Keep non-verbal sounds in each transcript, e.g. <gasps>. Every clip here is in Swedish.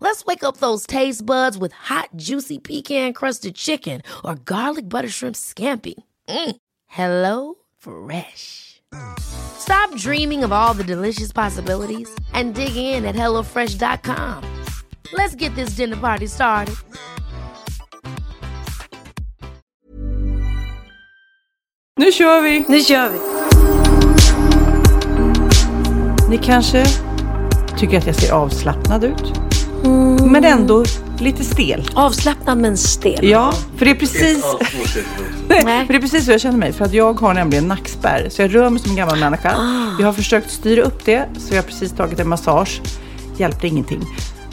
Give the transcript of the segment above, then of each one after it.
Let's wake up those taste buds with hot, juicy pecan-crusted chicken or garlic butter shrimp scampi. Mm. Hello Fresh. Stop dreaming of all the delicious possibilities and dig in at HelloFresh.com. Let's get this dinner party started. Nu kör vi! Nu kör vi. Ni kanske tycker att jag ser avslappnad ut. Men ändå lite stel. Avslappnad men stel. Ja, för det är precis... <laughs> Nej. för det är precis så jag känner mig. För att jag har nämligen nackspärr. Så jag rör mig som en gammal människa. Ah. Jag har försökt styra upp det. Så jag har precis tagit en massage. Hjälpte ingenting.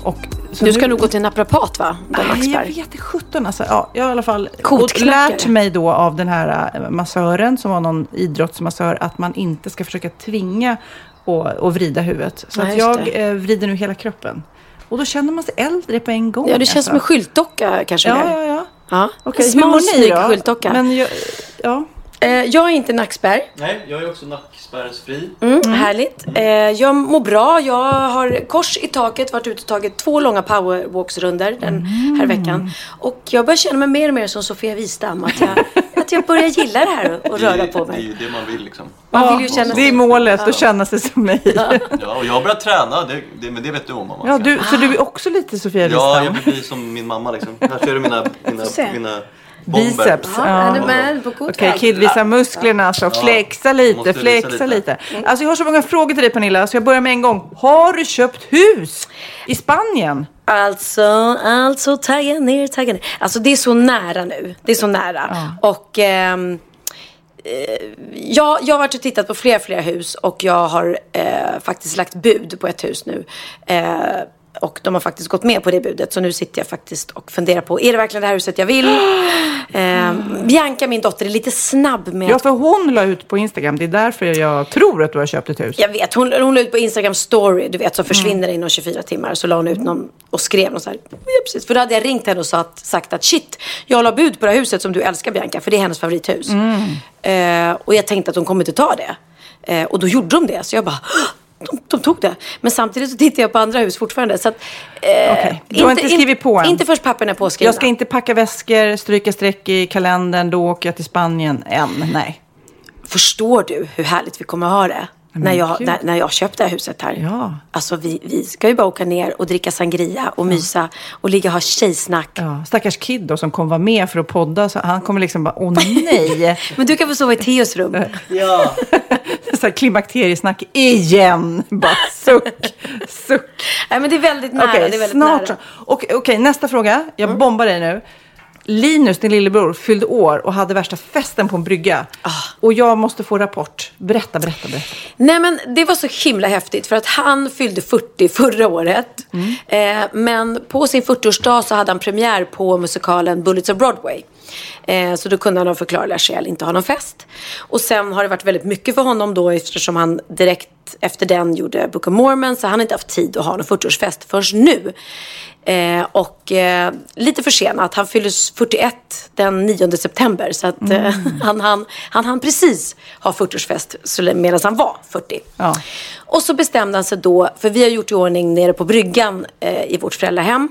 Och, så Du ska nu- nog gå till en naprapat va? Dan Nej, jag vet inte sjutton alltså. Ja, jag har i alla fall lärt mig då av den här eh, massören som var någon idrottsmassör att man inte ska försöka tvinga och, och vrida huvudet. Så Nej, att jag eh, vrider nu hela kroppen. Och då känner man sig äldre på en gång. Ja, det känns alltså. som en skyltdocka kanske. Ja, ja, ja. ja. Mår smal, snygg skyltdocka. Men jag, ja. Eh, jag är inte nackspärr. Nej, jag är också nackspärrsfri. Mm, Härligt. Eh, jag mår bra. Jag har kors i taket, varit ute och tagit två långa powerwalksrunder den Mm. här veckan. Och jag börjar känna mig mer och mer som Sofia Wistam. Att jag, <laughs> att jag börjar gilla det här och, och Det är- röra på Det är ju mig. det man vill liksom. Man vill ju känna det är målet, Ja. att känna sig som mig. Ja, Ja, och jag har börjat träna, det, det, men det vet du om mamma. du, så du är också lite Sofia Ja, Wistam? jag vill bli som min mamma liksom. Här ser du mina, mina, mina bomber. Biceps. Ja, Okej, väg? Kid, visa musklerna alltså. Flexa lite, flexa lite. lite. Alltså jag har så många frågor till dig Pernilla, så jag börjar med en gång. Har du köpt hus i Spanien? Alltså, alltså tagga ner, tagga ner. Alltså det är så nära nu. Det är så nära. Och ehm, eh, jag, jag har varit och tittat på flera, flera hus och jag har eh, faktiskt lagt bud på ett hus nu. Eh, och de har faktiskt gått med på det budet. Så nu sitter jag faktiskt och funderar på, är det verkligen det här huset jag vill? <gasps> Eh, Bianca, min dotter, är lite snabb med Ja, för hon la ut på Instagram. Det är därför jag tror att du har köpt ett hus. Jag vet, hon, hon la ut på Instagram story, du vet, som försvinner inom 24 timmar. Så la hon ut någon och skrev något så här. Ja, precis. För då hade jag ringt henne och sagt, sagt att shit, jag la bud på det här huset som du älskar Bianca, för det är hennes favorithus. Eh, och jag tänkte att de kommer inte ta det. Eh, och då gjorde de det. Så jag bara, "Åh, de, de tog det. Men samtidigt så tittar jag på andra hus fortfarande. Så att, eh, Okej, du har inte skrivit på än? Inte först papperna är påskrivna. Jag ska inte packa väskor, stryka streck i kalendern, då åker jag till Spanien än. Nej. Förstår du hur härligt vi kommer ha det? När jag, när, när jag köpte det här huset här. Ja. Alltså vi, vi ska ju bara åka ner och dricka sangria och mysa och ligga och ha tjejsnack. Ja, stackars Kid då som kommer vara med för att podda. Så han kommer liksom bara, åh nej. <laughs> Men du kan få sova i Theos rum. Ja. <laughs> så här klimakteriesnack igen. Bara suck, suck. Nej men det är väldigt nära. Okej, det är väldigt snart. nära. så. Och, Okej, nästa fråga. Jag bombar dig nu. Linus, din lillebror, fyllde år och hade värsta festen på en brygga. Ah. Och jag måste få rapport. Berätta, berätta, berätta. Nej men det var så himla häftigt för att han fyllde 40 förra året. Eh, men på sin 40-årsdag så hade han premiär på musikalen Bullets of Broadway. Eh, så då kunde han av förklarliga skäl inte ha någon fest. Och sen har det varit väldigt mycket för honom då eftersom han direkt efter den gjorde Book of Mormon så han har inte haft tid att ha någon 40-årsfest förrän nu. Eh, och eh, lite försenat. Han fyller 41 den 9 september. Så att, eh, <laughs> han, han, han hann precis ha 40-årsfest så- medan han var 40. Ja. Och så bestämde han sig då, för vi har gjort i ordning nere på bryggan eh, i vårt föräldrahem.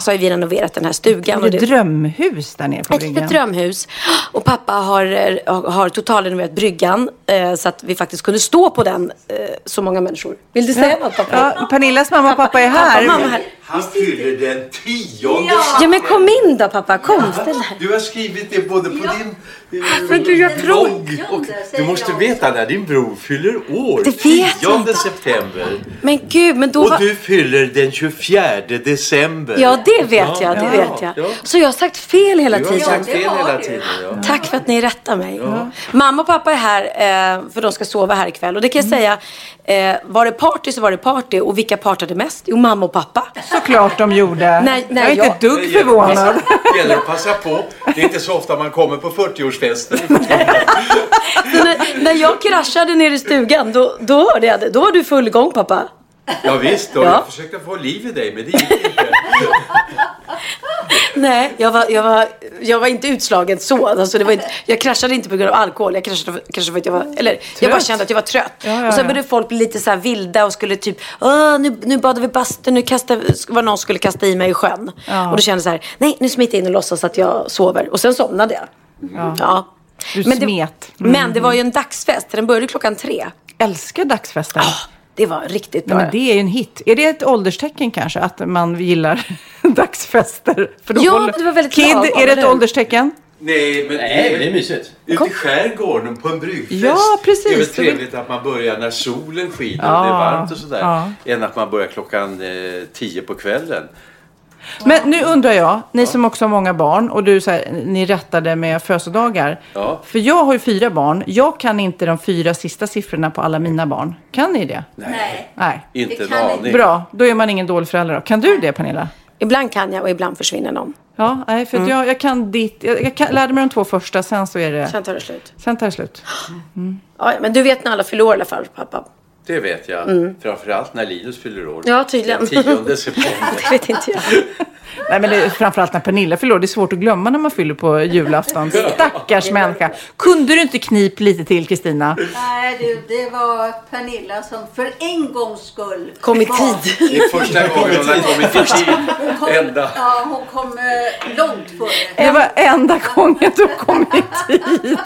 Så har vi renoverat den här stugan. Det är det- drömhus där nere på ett bryggan. litet drömhus. Och pappa har, eh, har totalrenoverat bryggan eh, så att vi faktiskt kunde stå på den, eh, så många människor. Vill du säga något pappa? Ja, Pernillas mamma och pappa är här. Pappa, mamma här. Han fyller den tionde Ja men kom in då pappa, kom ställ dig. Du har skrivit det både på din eh, Men du, jag blogg och du måste veta när din bror fyller år. Det vet jag 10 september. Men gud, men då Och var... du fyller den 24 december. Ja, det vet jag, det Ja, vet jag. ja. Så jag har sagt fel hela Du har tiden. sagt fel hela tiden. Ja. Tack för att ni rättar mig. Mamma och pappa är här eh, för de ska sova här ikväll. Och det kan jag säga, eh, var det party så var det party. Och vilka partade mest? Jo, mamma och pappa. Såklart de gjorde. Nej, nej, jag är inte ett dugg förvånad. <laughs> Det gäller att passa på. Det är inte så ofta man kommer på 40-årsfester. <laughs> Så när, när jag kraschade nere i stugan, då, då hörde jag det. Då var du full gång pappa. Ja, visst, och Ja. jag försökte få liv i dig men det gick inte. Nej, jag var, jag var, jag var inte utslagen så. Alltså det var inte, jag kraschade inte på grund av alkohol. Jag kraschade kanske för att jag var, eller jag bara kände att jag var trött. ja, och sen ja. började folk bli lite så här vilda och skulle typ, Åh, nu, nu badar vi bastu, nu kastar, var någon skulle kasta i mig i sjön. Ja. Och då kände jag så här, nej nu smiter jag in och låtsas att jag sover. Och sen somnade jag. Ja. Du Men det, smet. Mm. men det var ju en dagsfest, den började klockan tre. Älskar dagsfester. Det var riktigt bra. Nej, men det är ju en hit. Är det ett ålderstecken kanske, att man gillar <laughs> dagsfester? För då Ja, håller- det var väldigt Kid, lagom, är det ett hur? ålderstecken? Nej, men, Nej, men det är mysigt. Ute i skärgården på en bryggfest. Ja, precis. Det är väl Det trevligt att man börjar när solen skiner Ja, och det är varmt och sådär. ja. Än att man börjar klockan eh, tio på kvällen. Men nu undrar jag, ni som också har många barn och du så här, ni rättade med födelsedagar. Ja. För jag har ju fyra barn. Jag kan inte de fyra sista siffrorna på alla mina barn. Kan ni det? Nej. Nej. Inte en aning. Bra, då är man ingen dålig förälder då. Kan du det Pernilla? Ibland kan jag och ibland försvinner någon. Ja, nej, för att jag, jag kan ditt. Jag, jag kan, lärde mig de två första, sen så är det... Sen tar det slut. Sen tar det slut. Ja, men du vet när alla fyller år i alla fall, pappa. Det vet jag. Framförallt när Linus fyller år. Ja, tydligen. Den 10 <laughs> september. Det vet inte jag. Nej, men det är framförallt när Pernilla fyller år. Det är svårt att glömma när man fyller på julafton. Stackars människa. Kunde du inte knip lite till, Kristina? Nej du, det var Pernilla som för en gångs skull Kom i tid. Det är första gången hon har kommit i tid. Hon kom, Ända. Ja, hon kom eh, långt före. Det var enda gången du kom i tid.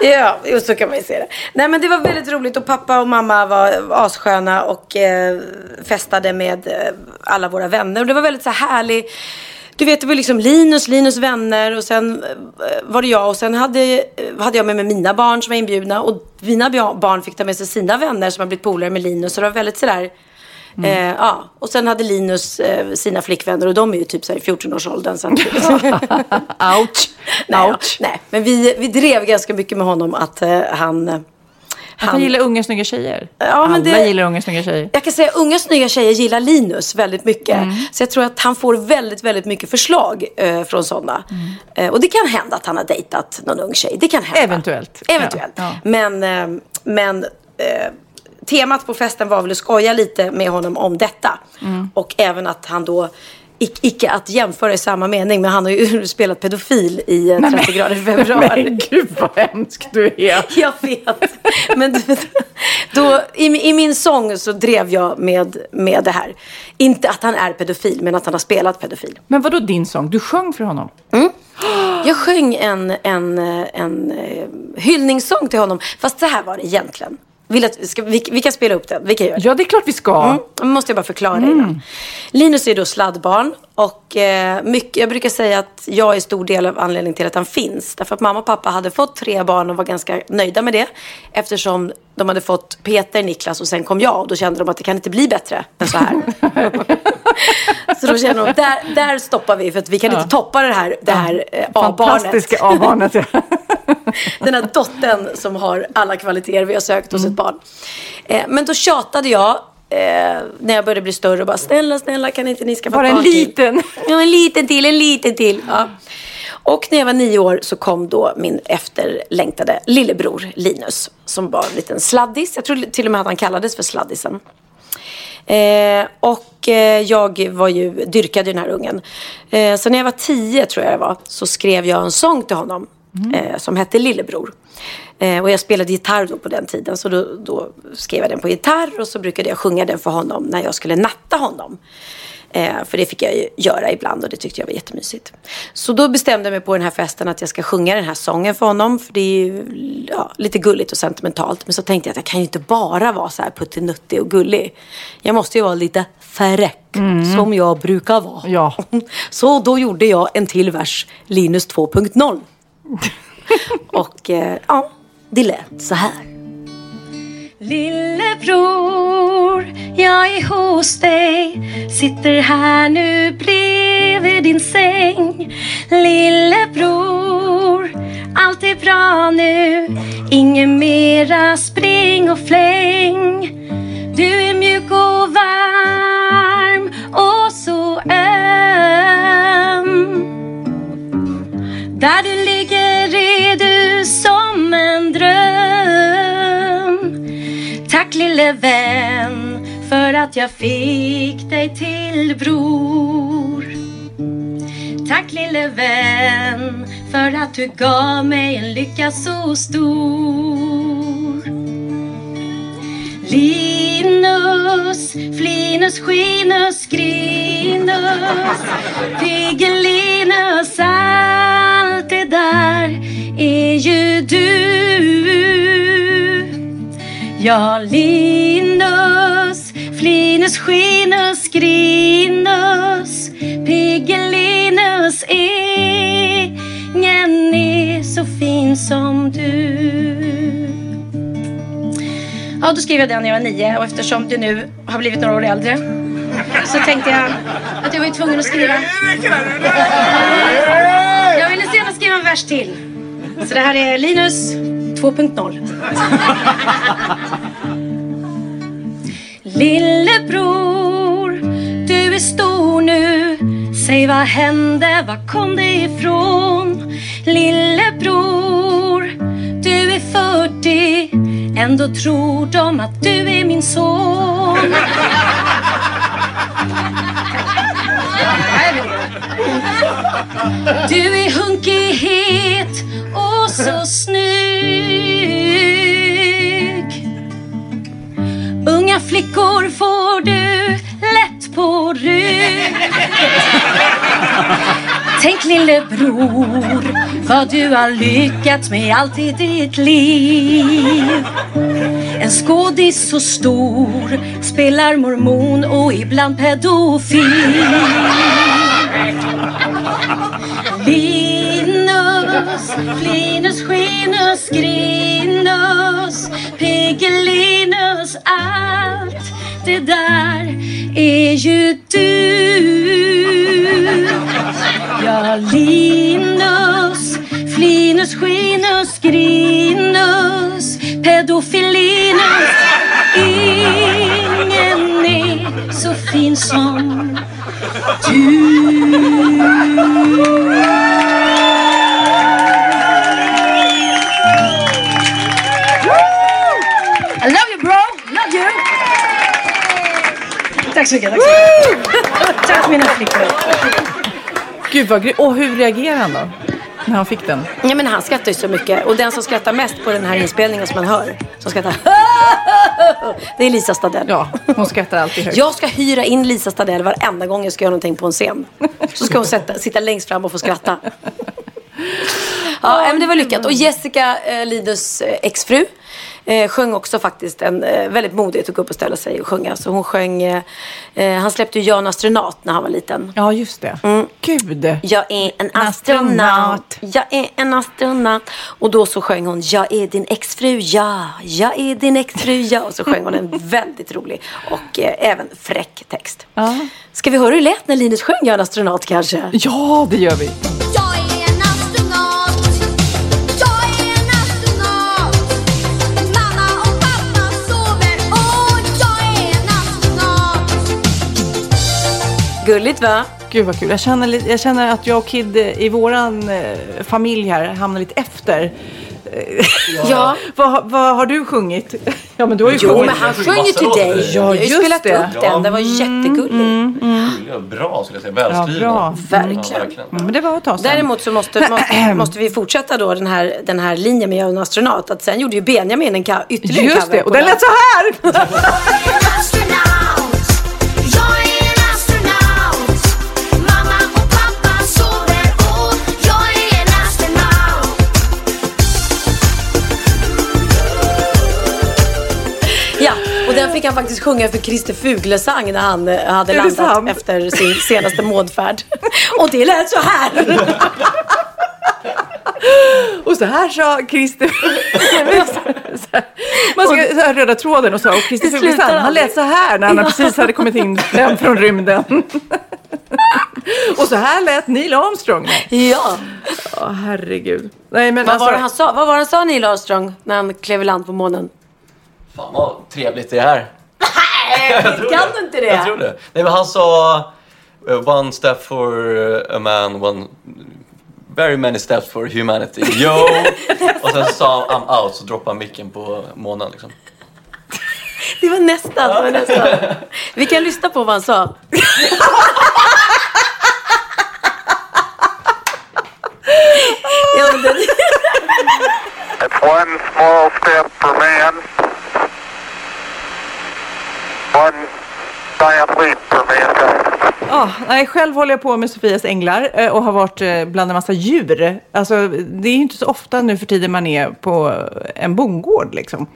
Ja, så kan man ju se det. Nej men det var väldigt roligt och pappa och mamma var assköna och eh, festade med eh, alla våra vänner. Och det var väldigt så här härlig du vet, det var liksom Linus, Linus vänner och sen eh, var det jag och sen hade, eh, hade jag med mig mina barn som var inbjudna och mina barn fick ta med sig sina vänner som har blivit polare med Linus. Så det var väldigt sådär Eh, ja, och sen hade Linus eh, sina flickvänner och de är ju typ så här i 14-årsåldern. Så att- <laughs> Ouch. <laughs> nej. Ouch. nej, men vi, vi drev ganska mycket med honom att eh, han... eh, Han gillar unga snygga tjejer. Ja, men Alla det- gillar unga snygga tjejer. Jag kan säga unga snygga tjejer gillar Linus väldigt mycket. Mm. Så jag tror att han får väldigt, väldigt mycket förslag eh, från sådana. Mm. Eh, och det kan hända att han har dejtat någon ung tjej. Det kan hända. Eventuellt. Eventuellt. Ja, ja. Men, eh, men eh, temat på festen var väl att skoja lite med honom om detta. Mm. Och även att han då ic- Icke att jämföra i samma mening, men han har ju <laughs> spelat pedofil i eh, 30 grader i <laughs> februari. Men gud vad hemsk du är. <laughs> Jag vet. Men du då, i, i min sång så drev jag med, med det här. Inte att han är pedofil, men att han har spelat pedofil. Men vad då din sång? Du sjöng för honom? Jag sjöng en, en, eh, en, eh, hyllningssång till honom. Fast så här var det egentligen. Vill att, ska, vi, vi kan spela upp den. Vi kan göra det. Ja, det är klart vi ska. Mm, måste jag bara förklara innan. Linus är då sladdbarn och eh, mycket, jag brukar säga att jag är stor del av anledningen till att han finns. Därför att mamma och pappa hade fått tre barn och var ganska nöjda med det. Eftersom de hade fått Peter, Niklas och sen kom jag. Och då kände de att det kan inte bli bättre än så här. <laughs> så då kände de, där, där stoppar vi för att vi kan inte toppa det här, det här eh, A-barnet. Fantastiska A-barnet. <laughs> Den här dottern som har alla kvaliteter vi har sökt hos ett barn. Eh, men då tjatade jag eh, när jag började bli större och bara snälla, snälla kan inte ni skaffa Bara en barn till?" liten. Ja, en liten till, en liten till. Ja. Och när jag var nio år så kom då min efterlängtade lillebror Linus. Som var en liten sladdis. Jag tror till och med att han kallades för sladdisen. Eh, och eh, jag var ju, dyrkade den här ungen. Eh, så när jag var tio tror jag det var, så skrev jag en sång till honom. Eh, som hette Lillebror. Eh, och jag spelade gitarr då på den tiden. Så då, då skrev jag den på gitarr och så brukade jag sjunga den för honom när jag skulle natta honom. Eh, för det fick jag ju göra ibland och det tyckte jag var jättemysigt. Så då bestämde jag mig på den här festen att jag ska sjunga den här sången för honom. För det är ju ja, lite gulligt och sentimentalt. Men så tänkte jag att jag kan ju inte bara vara så här puttinuttig och gullig. Jag måste ju vara lite fräck. Som jag brukar vara. Ja. <laughs> Så då gjorde jag en till vers, Linus 2.0. <laughs> och eh, ja, det lät så här. Lillebror, jag är hos dig. Sitter här nu bredvid din säng. Lillebror, allt är bra nu. Ingen mera spring och fläng. Du är mjuk och varm och så öm. Där du Tack lille vän för att jag fick dig till bror. Tack lille vän för att du gav mig en lycka så stor. Linus, Flinus, Skinus, Grinus Piggelinus, allt det där är ju du. Ja, Linus, Flinus, Skinus, Grinus Piggelinus, ingen är så fin som du Ja, då skrev jag den när jag var nio och eftersom du nu har blivit några år äldre så tänkte jag att jag var ju tvungen att skriva. Jag ville gärna skriva en vers till. Så det här är Linus 2.0. Lillebror, du är stor nu. Säg vad hände, var kom det ifrån? Lillebror, du är 40. Ändå tror de att du är min son. Du är hunkig, het och så snygg. Tänk lillebror vad du har lyckats med allt i ditt liv. En skådis så stor spelar mormon och ibland pedofil. Linus, Flinus, Skinus, Grinus, Piggelinus, allt det där är ju du. Ja, Linus, Flinus, Skinus, Grinus, Pedofilinus, ingen är så fin som I love you bro, love you! Tack så mycket, tack så mycket. Tack mina flickor. Gud vad grymt. Och hur reagerade han då? När han fick den? Ja, men han skrattar ju så mycket. Och den som skrattar mest på den här inspelningen som man hör, som skrattar <laughs> det är Lisa Stadell. Ja, hon skrattar alltid högt. Jag ska hyra in Lisa Stadell varenda gång jag ska göra någonting på en scen. Så ska hon sätta, sitta längst fram och få skratta. <laughs> Ja, men det var lyckat. Och Jessica eh, Lidus eh, exfru eh, sjöng också faktiskt en eh, väldigt modigt att gå upp och ställa sig och sjunga. Så hon sjöng, eh, eh, han släppte ju Jan astronaut när han var liten. Ja, just det. Gud. Jag är en astronaut, astronaut. jag är en astronaut. Och då så sjöng hon, jag är din exfru, ja, jag är din exfru, ja. Och så sjöng hon en <laughs> väldigt rolig och eh, även fräck text. Ja. Ska vi höra hur det lät när Linus sjöng Jag är en astronaut kanske? ja, det gör vi. Gulligt va? Gud vad kul. Jag känner, jag känner att jag och Kid eh, i våran eh, familj här hamnar lite efter. Ja. <laughs> Vad, vad har du sjungit? Ja, men du har ju Jo, sjungit. men han sjöng ju till dig. Ja, jag har ju just spelat det. upp den. Den var jättegullig. Ja, bra skulle jag säga. Ja, Välskriven. bra. Verkligen. Ja, verkligen. Mm, men det var ett tag sedan. Däremot så måste, måste, <clears throat> måste vi fortsätta då den här, den här linjen med Jag är en astronaut. Att sen gjorde ju Benjamin en ka- ytterligare Just cover det, på och den lät så här! <laughs> fick han faktiskt sjunga för Christer Fuglesang när han eh, hade landat sant? efter sin senaste månfärd. <laughs> Och det lät så här. <laughs> Och så här sa Christer... Man ska så här, röda tråden och så. Och Christer Fuglesang, han lät så här när han precis hade kommit in hem från rymden. <laughs> och så här lät Neil Armstrong. Ja. Åh, herregud. Nej, men Vad alltså, var han sa? Vad var det han sa Neil Armstrong när han klev i land på månen? Fan vad trevligt det är här. Nej, <laughs> kan du inte det? Jag tror det. Nej men han sa uh, one step for a man, one very many steps for humanity. Yo! <laughs> Och sen sa han I'm out så droppade han micken på månen liksom. Det var nästan. Det var nästan. Vi kan lyssna på vad han sa. <laughs> It's one small step for man, one giant leap for mankind. Ja, ah, nej, själv håller jag på med Sofias änglar eh, och har varit eh, bland en massa djur. Alltså, det är ju inte så ofta nu för tiden man är på en bondgård liksom.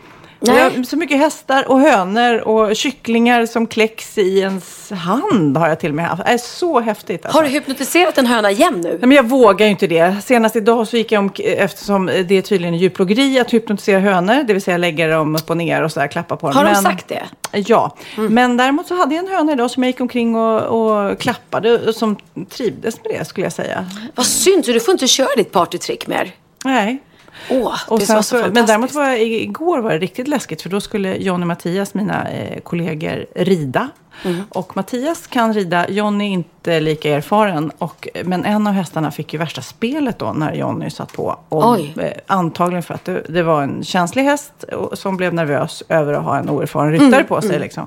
Nej. Jag så mycket hästar och hönor och kycklingar som kläcks i ens hand har jag till och med haft. Det är så häftigt. Alltså. Har du hypnotiserat en höna igen nu? Nej, men jag vågar ju inte det. Senast idag så gick jag om, eftersom det är tydligen djurplågeri att hypnotisera hönor, det vill säga lägga dem upp och ner och så där, klappa på dem. Har de Men- sagt det? Ja, men däremot så hade jag en höna idag som jag gick omkring och, och klappade och som trivdes med det skulle jag säga. Vad synd, så du får inte köra ditt partytrick mer. Nej. Åh, Och det var så så, men däremot var jag, igår var det riktigt läskigt för då skulle Johnny och Mattias, mina eh, kollegor, rida. Mm. Och Mattias kan rida, Johnny är inte lika erfaren. Och, men en av hästarna fick ju värsta spelet då när Johnny satt på. Och, eh, antagligen för att det, det var en känslig häst och, som blev nervös över att ha en oerfaren ryttare Mm, på sig. mm. Liksom.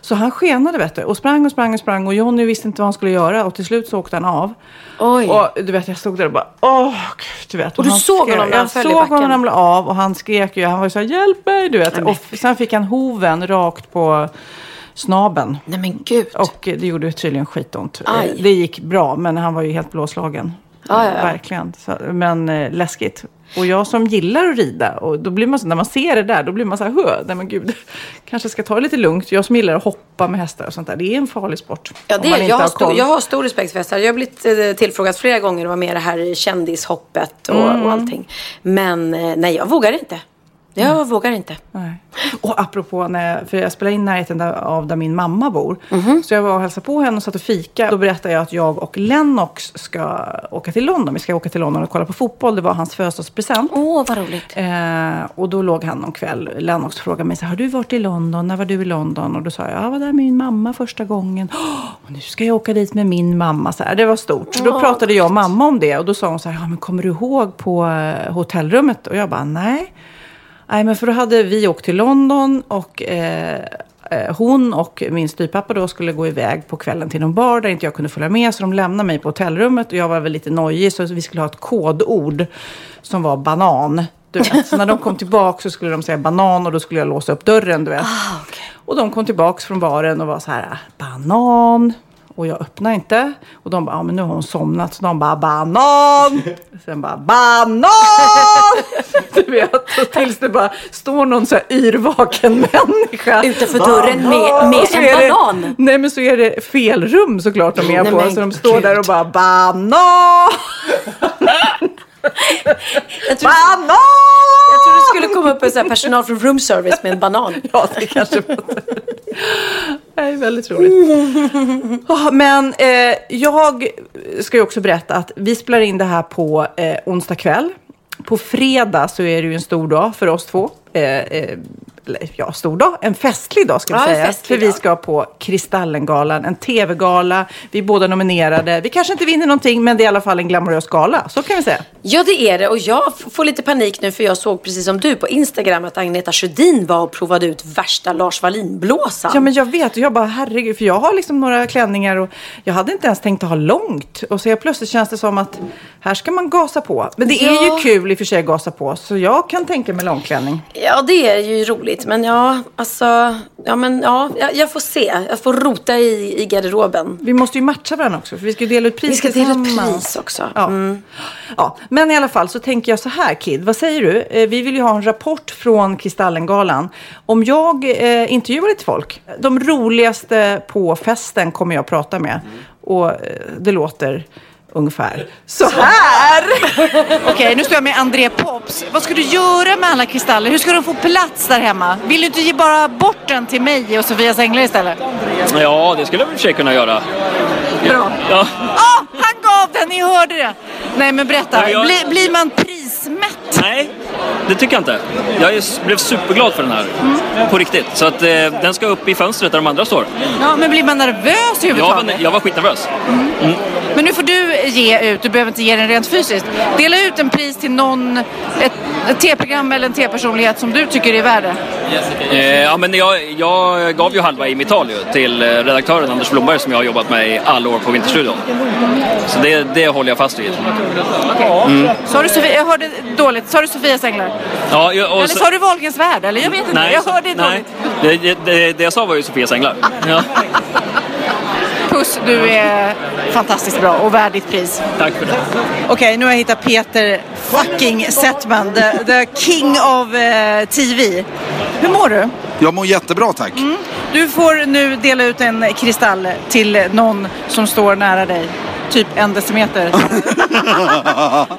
Så han skenade vet du, och sprang och sprang och sprang och Johnny visste inte vad han skulle göra och till slut så åkte han av. Oj. Och du vet, jag stod där och bara, åh, gud, du vet. Och du han såg skrek- honom när han Jag föll i såg honom backen? ramla av och han skrek ju, han var ju så här, hjälp mig, du vet. Och sen fick han hoven rakt på snaben. Nej men gud. Och det gjorde tydligen skitont. Aj. Eh, Det gick bra, men han var ju helt blåslagen. Ja, ja, ja. Verkligen. Så, men eh, läskigt. Och jag som gillar att rida, och då blir man så, när man ser det där, då blir man så här, "Hö, nej men gud, <laughs> kanske ska ta det lite lugnt. Jag som gillar att hoppa med hästar och sånt där, det är en farlig sport. Ja, det, jag, har har stor, jag har stor respekt för hästar. Jag har blivit eh, tillfrågad flera gånger att vara med i det här kändishoppet och, Mm. och allting. Men eh, nej, jag vågar inte. Jag Mm. vågar inte. Nej. Och apropå, när jag, för jag spelar in närheten där, av där min mamma bor. Mhm. Så jag var och hälsade på henne och satt och fika. Då berättade jag att jag och Lennox ska åka till London. Vi ska åka till London och kolla på fotboll. Det var hans födelsedagspresent. Åh, vad roligt. Eh, och då låg han någon kväll. Lennox frågade mig så har du varit i London? När var du i London? Och då sa jag, jag var där med min mamma första gången. "Åh, <gasps> och nu ska jag åka dit med min mamma. Så här, det var stort. Så då Åh, pratade jag och mamma om det. Och då sa hon så här, ja, men kommer du ihåg på eh, hotellrummet? Och jag bara, nej. Nej, men för då hade vi åkt till London och eh, eh, hon och min styvpappa då skulle gå iväg på kvällen till någon bar där inte jag kunde följa med. Så de lämnade mig på hotellrummet och jag var väl lite nojig så vi skulle ha ett kodord som var banan. Du vet. Så när de kom tillbaka så skulle de säga banan och då skulle jag låsa upp dörren. Du vet. Och de kom tillbaka från baren och var så här, banan. Och jag öppnade inte. Och de bara, ja men nu har hon somnat. Så de bara, banan! <laughs> Sen bara, banan! <laughs> du vet, tills det bara står någon så här yrvaken människa. Utanför dörren med- med en är det- banan. Nej men så är det fel rum såklart de är Nej, på. Så de står gud. där och bara, banan! <laughs> Jag tror, banan! jag tror det skulle komma upp en sån här personal från room service med en banan. <laughs> Ja, det kanske Det är väldigt roligt. <laughs> Men eh, jag ska ju också berätta att vi spelar in det här på eh, onsdag kväll. På fredag så är det ju en stor dag för oss två. Eh, eh, eller, ja, stor dag. En festlig dag ska vi Ja, säga. För vi ska på Kristallengalan, en tv-gala. Vi är båda nominerade. Vi kanske inte vinner någonting, men det är i alla fall en glamorös gala. Så kan vi säga. Ja, det är det. Och jag får lite panik nu för jag såg precis som du på Instagram att Agneta Sjödin var och provade ut värsta Lars Wallin-blåsan. Ja, men jag vet. Och jag bara, herregud. För jag har liksom några klänningar och jag hade inte ens tänkt att ha långt. Och så helt plötsligt känns det som att här ska man gasa på. Men det är Ja. ju kul i och för sig att gasa på. Så jag kan tänka mig långklänning. Ja, det är ju roligt. Häftigt. Men ja, alltså, ja men ja, jag, jag får se. Jag får rota i, i garderoben. Vi måste ju matcha varandra också för vi ska ju dela ut pris Vi ska dela ut pris också. Ja. Mm. Ja, men i alla fall så tänker jag så här Kid, vad säger du? Eh, Vi vill ju ha en rapport från Kristallengalan. Om jag eh, intervjuar lite folk, de roligaste på festen kommer jag prata med. Och eh, det låter ungefär så här. Okej, nu står jag med André Pops. Vad ska du göra med alla kristaller? Hur ska de få plats där hemma? Vill du inte ge bara bort den till mig och Sofia Sängler istället? Ja, det skulle jag i och för sig kunna göra. Bra. Ja. Ah, han gav den, ni hörde det! Nej men berätta, Ja, jag- Bli, blir man prismätt? Nej, det tycker jag inte. Jag är, blev superglad för den här. På riktigt. Så att eh, den ska upp i fönstret där de andra står. Ja, men blir man nervös Jag överhuvudtaget? var, jag var skitnervös. Mm. Men nu får du ge ut, du behöver inte ge den rent fysiskt. Dela ut en pris till någon, ett, ett T-program eller en T-personlighet som du tycker är värd. Eh, ja, men jag, jag gav ju halva i mitt tal ju, till eh, redaktören Anders Blomberg som jag har jobbat med i alla år på Vinterstudion. Så det, det håller jag fast vid. Mm. Sa du Sofia, jag hörde dåligt, sa du Sofia Sängler? Ja, jag- Eller så- sa du Wahlgrens värld? Eller jag vet inte, Nej, jag hörde nej. dåligt. Det, det, det jag sa var ju Sofia Sänglar. Ja. Puss, du är fantastiskt bra och värd ditt pris. Tack för det. Okej, nu har jag hittat Peter fucking Settman, the, the king of eh, TV. Hur mår du? Jag mår jättebra tack. Du får nu dela ut en kristall till någon som står nära dig. Typ en decimeter. <laughs>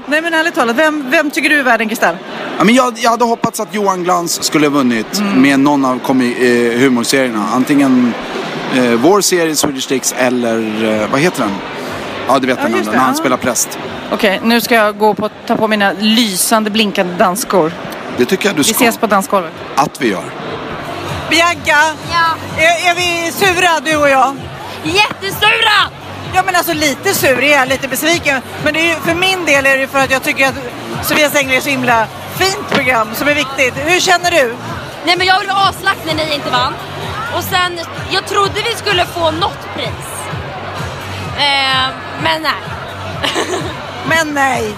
Nej men ärligt talat, vem, vem tycker du är värd en kristall? Ja, men jag, jag hade hoppats att Johan Glans skulle ha vunnit med någon av komi- eh, humorserierna. Antingen eh, vår serie Swedish Dicks eller eh, vad heter den? Ja, du vet Ja, den andra, när han ja. spelar präst. Okej, nu ska jag gå på, ta på mina lysande blinkande dansskor. Det tycker jag du Vi ska. ses på dansgolvet. Att vi gör. Bianca! Är, är vi sura du och jag? Jättesura! Ja men alltså lite sur är jag, lite besviken. Men det är ju, för min del är det för att jag tycker att Sofia Sängler är så himla fint program som är viktigt. Hur känner du? Nej men jag blev aslack när ni inte vann. Och sen, jag trodde vi skulle få något pris. Eh, men nej. <laughs> Men nej.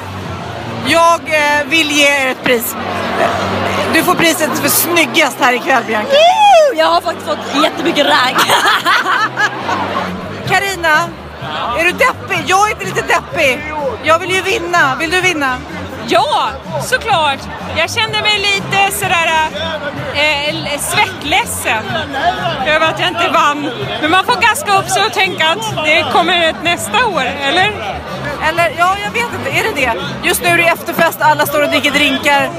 Jag eh, vill ge er ett pris. Du får priset för snyggast här ikväll Bianca. Woo! Jag har faktiskt fått jättemycket ragg. <laughs> Karina, är du deppig? Jag är inte lite deppig. Jag vill ju vinna. Vill du vinna? Ja, såklart. Jag kände mig lite sådär eh, svettledsen över att jag inte vann. Men man får gaska upp sig och tänka att det kommer ett nästa år, eller? Eller ja, jag vet inte. Är det det? Just nu är det efterfest, alla står och dricker drinkar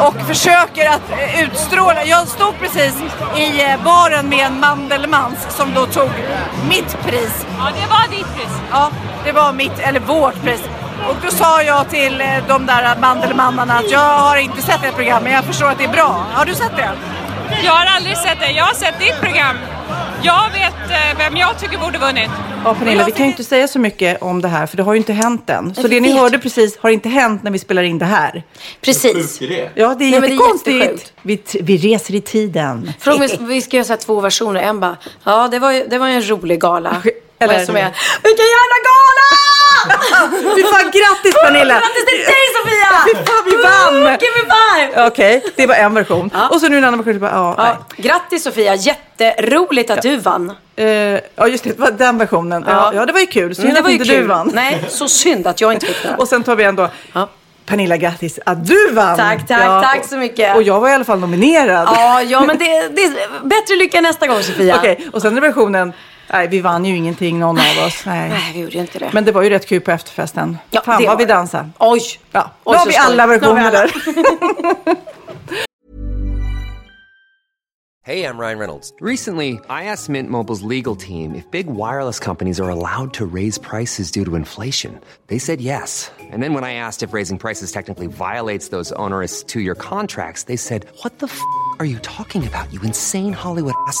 och försöker att eh, utstråla. Jag stod precis i eh, baren med en Mandelmans som då tog mitt pris. Ja, det var ditt pris. Ja, det var mitt, eller vårt pris. Och då sa jag till eh, de där Mandelmannarna att jag har inte sett ert program men jag förstår att det är bra. Har du sett det? Jag har aldrig sett det. Jag har sett ditt program. Jag vet eh, vem jag tycker borde vunnit. Ja, Pernilla, vi kan ju inte säga så mycket om det här för det har ju inte hänt än. Så det ni hörde precis har inte hänt när vi spelar in det här. Precis. Ja, det är Nej, men det är jättekonstigt. vi, vi reser i tiden. Mig, vi ska göra så här två versioner. En bara, ja det var ju, det var en rolig gala. <laughs> Eller- Eller som är, vilken jävla gala! <laughs> Fy fan, grattis Pernilla! Grattis till dig Sofia! <laughs> Fy fan, vi vann! Give me five! Okej, det var en version. Och så nu en annan version. Bara, ja, Ja, grattis Sofia, jätteroligt att du vann. nej. Eh, ja, just det, det var den versionen. Ja, ja det var ju kul. Synd Mm, det att var inte du kul. vann. Nej, så synd att jag inte fick det. Och sen tar vi ändå Pernilla, grattis att du vann! Tack, tack, tack så mycket. Och jag var i alla fall nominerad. Ja, ja men det, det är bättre lycka nästa gång Sofia. Okej, och sen är versionen, nej vi vann ju ingenting någon av oss. Nej, Nej, vi gjorde ju inte det. Men det var ju rätt kul på efterfesten. Ja, Fan det vad var vi det. dansade. Oj! Ja, Oj, nu har vi alla Nu har vi versioner alla. där. <laughs> Hey, I'm Ryan Reynolds. Recently, I asked Mint Mobile's legal team if big wireless companies are allowed to raise prices due to inflation. They said yes. And then when I asked if raising prices technically violates those onerous two year contracts, they said, What the f are you talking about, you insane Hollywood ass?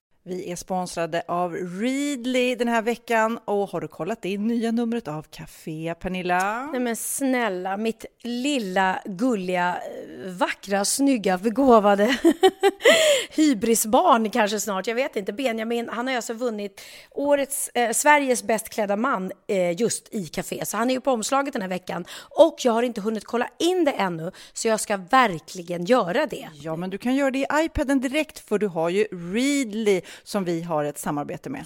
Vi är sponsrade av Readly den här veckan och har du kollat in nya numret av Café Pernilla? Nej men snälla, mitt lilla gulliga, eh, vackra, snygga, begåvade <laughs> hybrisbarn kanske snart, jag vet inte. Benjamin, han har alltså vunnit årets, eh, Sveriges bäst klädda man eh, just i Café. Så han är ju på omslaget den här veckan. Och jag har inte hunnit kolla in det ännu, så jag ska verkligen göra det. Ja, men du kan göra det i iPaden direkt för du har ju Readly som vi har ett samarbete med.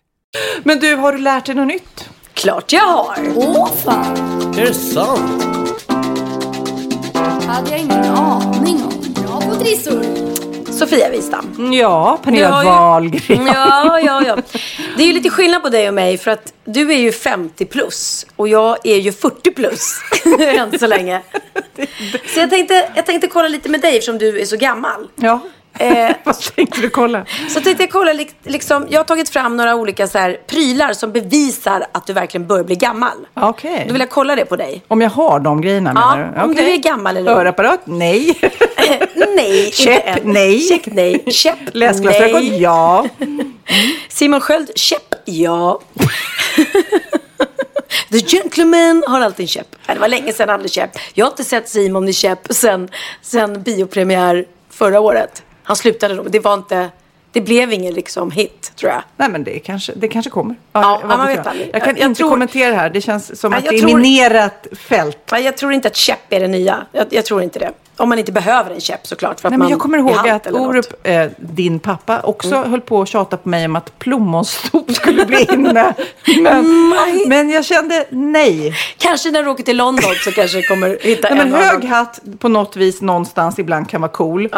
Men du, har du lärt dig något nytt? Klart jag har! Åh fan! Är det sant? hade jag ingen aning om. Bra på trissor. Sofia Wistam. Ja, Pernilla ju- Wahlgren. Ja, ja, ja. Det är ju lite skillnad på dig och mig för att du är ju 50 plus och jag är ju 40 plus <laughs> än så länge. <laughs> Så jag tänkte, jag tänkte kolla lite med dig eftersom du är så gammal. Ja. Eh, <laughs> Vad tänkte du kolla? så tänkte jag kolla, lik- liksom, jag har tagit fram några olika så här, prylar som bevisar att du verkligen börjar bli gammal. Okej. Då vill jag kolla det på dig. Om jag har de grejerna Ja, menar du? om Okej. du är gammal eller. Hörapparat? Nej. nej, <laughs> inte Käpp? än. Nej. Check nej. Käpp? <laughs> Läsglasögon? nej. Ja. Simon Sköld? Käpp? Ja. The Gentleman har alltid en käpp. Nej, Det var länge sedan han hade käpp. Jag har inte sett Simon i käpp sen, sen biopremiär förra året. Han slutade då. Det var inte, det blev ingen liksom hit tror jag. Nej men det kanske, det kanske kommer. Ja, vad man vet jag. aldrig. jag kan Jag- inte tror- kommentera det här. Det känns som att jag det är tror- minerat fält. Nej, jag tror inte att käpp är det nya. Jag, jag tror inte det. Om man inte behöver en käpp såklart. För att Nej, man men jag kommer ihåg att. Orup, eh, din pappa, också Mm. höll på att tjata på mig om att plommonstop skulle bli inne. <laughs> Men, men jag kände nej. Kanske när du åker till London så kanske du kommer hitta Nej, men en och hög hatt på något vis någonstans ibland kan vara cool.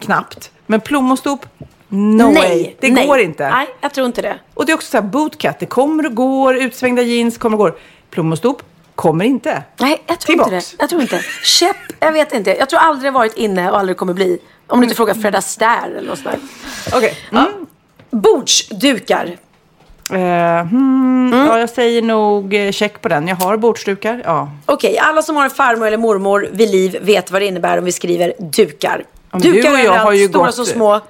Knappt. Men plommonstop, no Nej, way. Det nej. går inte. Nej, jag tror inte det. Och det är också så här bootcut. Det kommer och går, utsvängda jeans kommer och går. Plommonstop kommer inte. Nej, jag tror inte det. Jag tror inte. Käpp, jag vet inte. Jag tror aldrig varit inne och aldrig kommer bli. Om du inte frågar Fred Astaire eller något sånt. Okej. Ja. Bordsdukar. Eh, hmm, Ja, jag säger nog eh, check på den. Jag har bordsdukar. Ja. Okej, alla som har en farmor eller mormor vid liv vet vad det innebär om vi skriver dukar. Dukar du och jag överallt, stora gått- som små.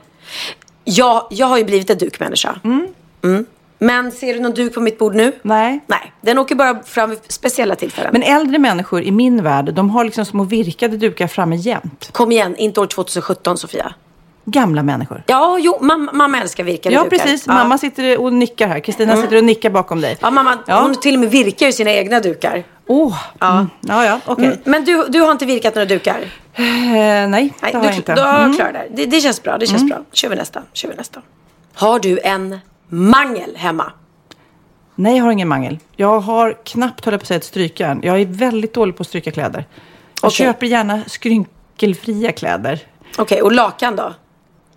Ja, jag har ju blivit en dukmänniska. Mm. Men ser du någon duk på mitt bord nu? Nej. Nej, den åker bara fram vid speciella tillfällen. Men äldre människor i min värld, de har liksom små virkade dukar framme jämt. Kom igen, inte år 2017 Sofia. Gamla människor. Ja, jo, mamma, mamma älskar virkade Ja, dukar. precis. Ja. Mamma sitter och nickar här. Kristina Mm. sitter och nickar bakom dig. Ja, mamma, Ja. hon till och med virkar ju sina egna dukar. Åh, ja. Mm. ja, ja, okej. Mm. Men du, du har inte virkat några dukar? Eh, nej, Nej, det har du, jag inte. Då Mm. klarar det. det. Det känns bra, det känns Mm. bra. Kör vi nästa, kör vi nästa. Har du en mangel hemma? Nej, jag har ingen mangel. Jag har knappt, höll jag på att säga, ett strykjärn. Jag är väldigt dålig på att stryka kläder. Jag Okej. köper gärna skrynkelfria kläder. Okej, och lakan då?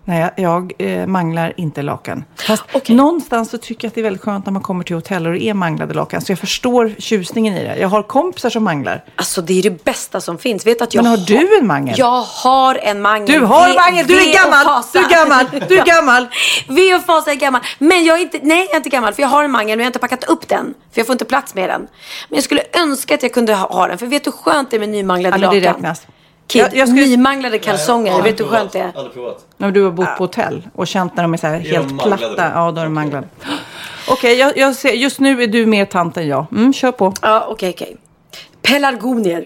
Nej, jag, eh, manglar inte lakan. Fast någonstans så tycker jag att det är väldigt skönt när man kommer till hotell och det är manglade lakan. Så jag förstår tjusningen i det. Jag har kompisar som manglar. Alltså det är det bästa som finns. Vet att jag Men har du en mangel? Jag har en mangel. Du har Ve- mangel! Du är gammal! Du är gammal! Du är gammal! Ve och fasa är gammal. Men jag är inte, nej jag är inte gammal för jag har en mangel men jag har inte packat upp den. För jag får inte plats med den. Men jag skulle önska att jag kunde ha, ha den. För vet du hur skönt det är med nymanglade Ja, men det lakan? räknas. Kid, Jag- jag skulle- nymanglade kalsonger. vet du hur skönt det är? Aldrig provat. När du har bott på hotell och känt när de är så här Är helt platta. Ja, då är de manglade. Okej, jag, jag ser, just nu är du mer tant än jag. Mm, kör på. Ja, okej, okej. Pelargonier.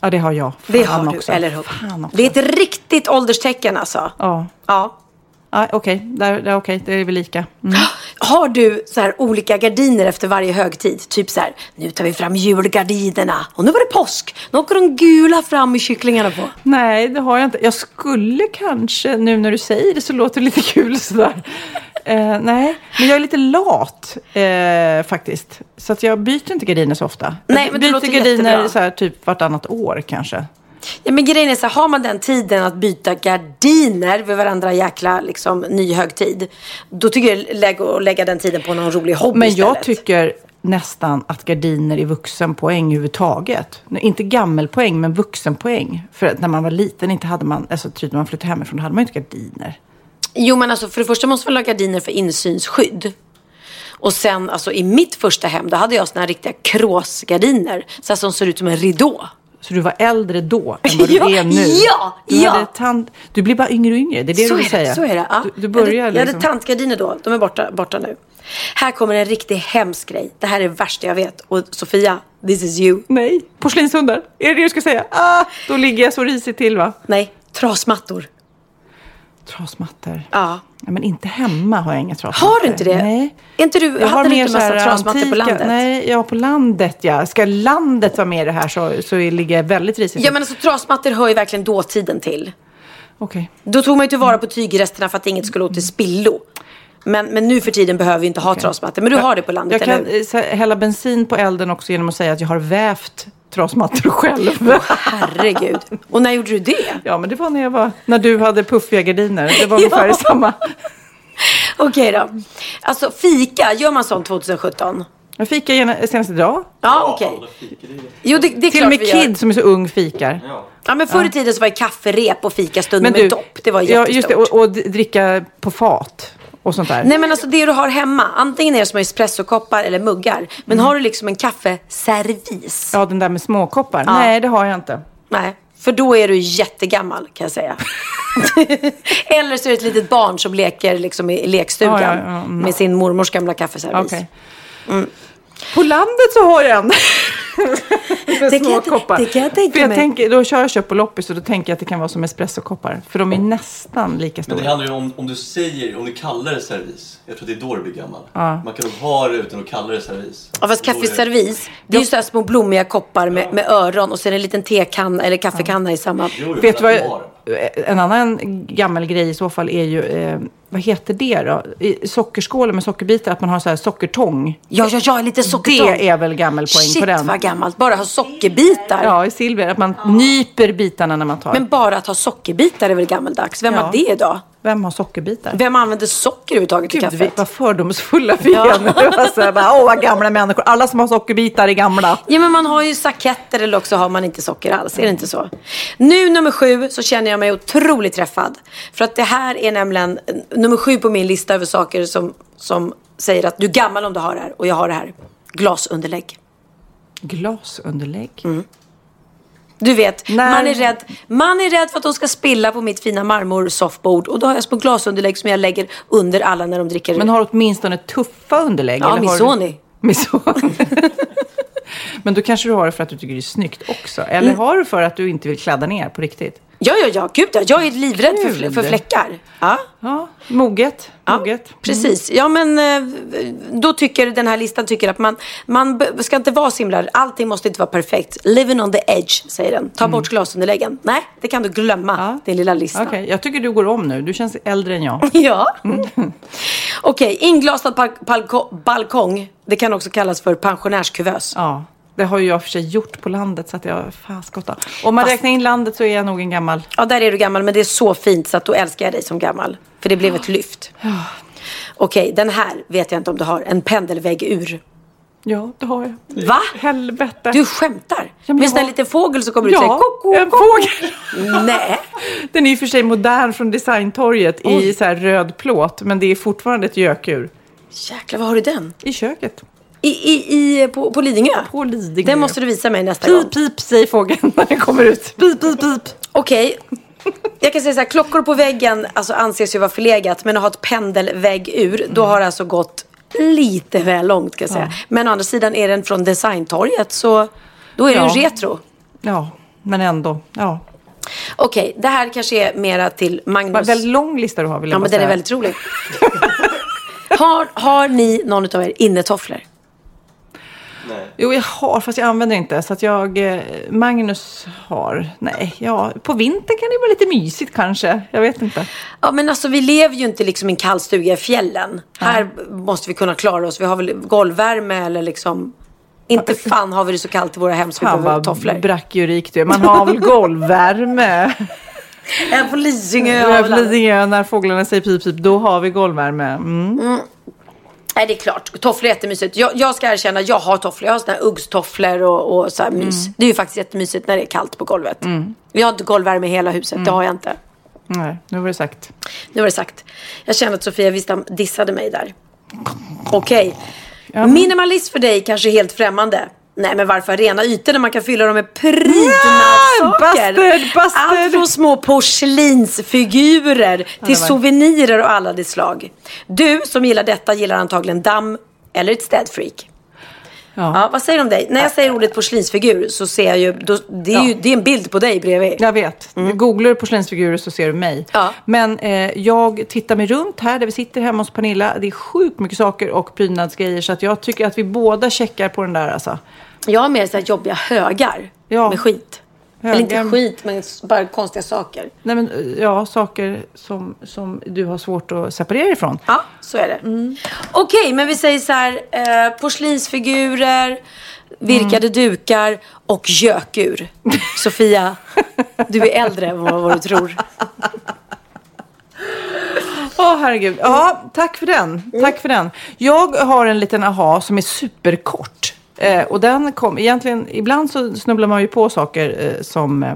Ja, det har jag. Det Fan har du, också. eller hur? Det är ett riktigt ålderstecken alltså. Ja. Ja. Ja, Okej, där, där, okej, det är väl lika. Mm. <gasps> Har du så här olika gardiner efter varje högtid? Typ så här, nu tar vi fram julgardinerna och nu var det påsk. Nu åker de gula fram med kycklingarna på. Nej, det har jag inte. Jag skulle kanske, nu när du säger det så låter det lite kul sådär. <laughs> Eh, nej, men jag är lite lat eh, faktiskt. Så att jag byter inte gardiner så ofta. Nej, men byter gardiner jättebra. så här, typ vartannat år kanske. Ja, men grejen är så här, har man den tiden att byta gardiner vid varandra jäkla liksom, ny högtid. Då tycker jag att lägga den tiden på någon rolig hobby Men istället. jag tycker nästan att gardiner är vuxenpoäng överhuvudtaget. Inte gammelpoäng, men vuxenpoäng. För att när man var liten inte hade man, alltså typ när man flyttade hemifrån, då hade man ju inte gardiner. Jo men alltså för det första måste man ha gardiner för insynsskydd. Och sen alltså i mitt första hem då hade jag såna här riktiga kråsgardiner. Så här som ser ut som en ridå. Så du var äldre då än vad du <laughs> Ja, är nu? ja, du ja. Tant... Du blir bara yngre och yngre, det är det så du vill är säga? det, så är det. Ja. Du, du börjar jag hade, jag liksom... hade tantgardiner då, de är borta, borta nu. Här kommer en riktigt hemsk grej. Det här är det värsta jag vet. Och Sofia, this is you. Nej, porslinshundar. Är det det du ska säga? Ah, då ligger jag så risigt till va? Nej, trasmattor. Trasmattor. Ja. Ja, men inte hemma har jag inga trasmattor. Har du inte det? Nej. Är inte du, Jag har hade du inte så massa trasmattor på landet? Nej, ja på landet ja. Ska landet vara med i det här så, så ligger jag väldigt risigt Ja men alltså trasmattor hör ju verkligen dåtiden till. Okej. Då tog man ju tillvara på tygresterna för att inget skulle gå till spillo. Men, men nu för tiden behöver vi inte ha trasmattor. Men du har det på landet, Jag kan hälla bensin på elden också genom att säga att jag har vävt trasmattor själv. Herregud. Och när gjorde du det? Ja, men det var när jag var, när du hade puffiga gardiner. Det var <laughs> ungefär Ja. samma. Okej då. Alltså fika, gör man sånt 2017? Jag fikar gärna senast idag. Ja, okej. Jo, det, det är Till och med. Kid som är så ung fikar. Ja, men förr i Ja. tiden så var det kafferep och fikastund Men med du, dopp. Det var ja, jättestort. just det, och, och dricka på fat och sånt där. Nej men alltså det du har hemma, antingen är det som espressokoppar eller muggar. Men har du liksom en kaffeservis? Ja, den där med småkoppar. Ja. Nej, det har jag inte. Nej, för då är du jättegammal kan jag säga. <laughs> eller så är det ett litet barn som leker liksom i lekstugan Ja, ja, mm. med sin mormors gamla kaffeservis. Okej. Mm. På landet så har jag en. <laughs> Med Det kan små jag- koppar. det kan jag tänka För jag mig. tänker, då kör jag köp på loppis och då tänker jag att det kan vara som espressokoppar. För de är nästan lika Men stora. det handlar ju om, om du säger, om du kallar det servis. Jag tror det är då du blir gammal. Ja. Man kan nog ha det utan att kalla det servis. Ja, fast det- kaffeservis, det är ju så här små blommiga koppar med, med öron och sen en liten tekanna eller kaffekanna i samma. Vet du vad, en annan gammal grej i så fall är ju, eh, vad heter det då? I sockerskålen med sockerbitar, att man har så här sockertång. Ja, ja, ja, lite sockertång. Det är väl gammal poäng Shit på den. vad gammalt, bara ha sockerbitar. Ja, i silver. Att man nyper bitarna när man tar. Men bara att ha sockerbitar är väl gammaldags? Vem Ja. har det idag? Vem har sockerbitar? Vem använder socker överhuvudtaget i Gud, kaffet? vad fördomsfulla vi är nu. Det var så här, bara, Åh, gamla människor. Alla som har sockerbitar är gamla. Ja, men man har ju saketter eller också har man inte socker alls. Är det inte så? Nu nummer sju så känner jag mig otroligt träffad. För att det här är nämligen eh, nummer sju på min lista över saker som, som säger att du är gammal om du har det här. Och jag har det här. Glasunderlägg. Glasunderlägg? Mm. Du vet, man är, rädd, man är rädd för att de ska spilla på mitt fina marmorsoffbord. Och då har jag små glasunderlägg som jag lägger under alla när de dricker. Men har du åtminstone tuffa underlägg? Ja, har du- Missoni. Missoni. <laughs> Men då kanske du har det för att du tycker det är snyggt också. Eller Mm. har du för att du inte vill kladda ner på riktigt? Ja, ja, ja. Gud, ja. Jag är livrädd för, för fläckar. Ja. Ja, moget. moget. Precis. Ja, men eh, då tycker den här listan tycker att man, man ska inte vara så himla... Allting måste inte vara perfekt. Living on the edge, säger den. Ta bort glasunderläggen. Nej, det kan du glömma. Din lilla lista. Okej, jag tycker du går om nu. Du känns äldre än jag. <laughs> Ja. Okej, inglasad balk- balko- balkong. Det kan också kallas för pensionärskuvös. Ja, det har ju jag för sig gjort på landet så att jag fan skotta. Om man räknar in landet så är jag nog en gammal. Ja, där är du gammal, men det är så fint så att då älskar jag dig som gammal. För det blev ett lyft. Okej, den här vet jag inte om du har. En pendelväggur. Ja, det har jag. Va? Helvete. Du skämtar? Ja, men Med en har- liten fågel som kommer ut och säger Ja, koko, en fågel. <laughs> Nej. Den är i och för sig modern från Designtorget i Oj. så här röd plåt. Men det är fortfarande ett gökur. Jäklar, var har du den? I köket. I, i, i, på, på Lidingö? På Lidingö. Den måste du visa mig nästa gång. Pip, pip, säger fågeln <laughs> när den kommer ut. Pip, pip, pip. Okej. Jag kan säga så här, klockor på väggen alltså, anses ju vara förlegat. Men att ha ett pendelväggur, då har det alltså gått lite väl långt kan jag säga. Men å andra sidan är den från Designtorget så då är Ja. ju retro. Ja, men ändå. Ja. Okej, det här kanske är mera till Magnus. väldigt lång lista du har vill jag Ja, men den är väldigt rolig. <laughs> har, har ni någon av er innetofflor? Jo, jag har, fast jag använder inte. Så att jag, eh, Magnus har. Nej, ja, på vintern kan det vara lite mysigt kanske. Jag vet inte. Ja men alltså vi lever ju inte liksom i en kall stuga i fjällen. Här måste vi kunna klara oss. Vi har väl golvvärme eller liksom. Inte fan har vi det så kallt i våra hem så vi behöver tofflor. brackjurik du. Man har väl golvvärme. <laughs> Även på Lidingö. Har på Lidingö, när fåglarna säger pip pip, då har vi golvvärme. Mm. Mm. Nej det är klart, tofflor är jättemysigt. Jag, jag ska erkänna, jag har tofflor. Jag har såna här uggstofflor och, och så här mys. Det är ju faktiskt jättemysigt när det är kallt på golvet. Mm. Jag har inte golvvärme i hela huset, det har jag inte. Nej, nu var det sagt. Nu var det sagt. Jag känner att Sofia Wistam dissade mig där. Okej. Minimalist för dig kanske är helt främmande. Nej men varför rena ytor när man kan fylla dem med prydnadssaker? bastard. Allt från små porslinsfigurer till souvenirer och alla de slag. Du som gillar detta gillar antagligen damm eller ett städfreak. Ja. vad säger du om dig? När jag säger ordet porslinsfigur så ser jag ju, då, det, är ju det är en bild på dig bredvid. Jag vet. Googlar du porslinsfigurer så ser du mig. Men eh, jag tittar mig runt här där vi sitter hemma hos Pernilla. Det är sjukt mycket saker och prydnadsgrejer. Så att jag tycker att vi båda checkar på den där alltså. Jag har mer så här jobbiga högar med skit. Eller inte skit, men bara konstiga saker. Nej men eh, ja, saker som, som du har svårt att separera ifrån. Ja, så är det. Okej, men vi säger så här. Eh, porslinsfigurer, virkade dukar och gökur. <laughs> Sofia, du är äldre än vad, vad du tror. Åh herregud. Ja, tack för den. Tack för den. Jag har en liten aha som är superkort. Eh, och den kom, egentligen, ibland så snubblar man ju på saker eh, som, eh,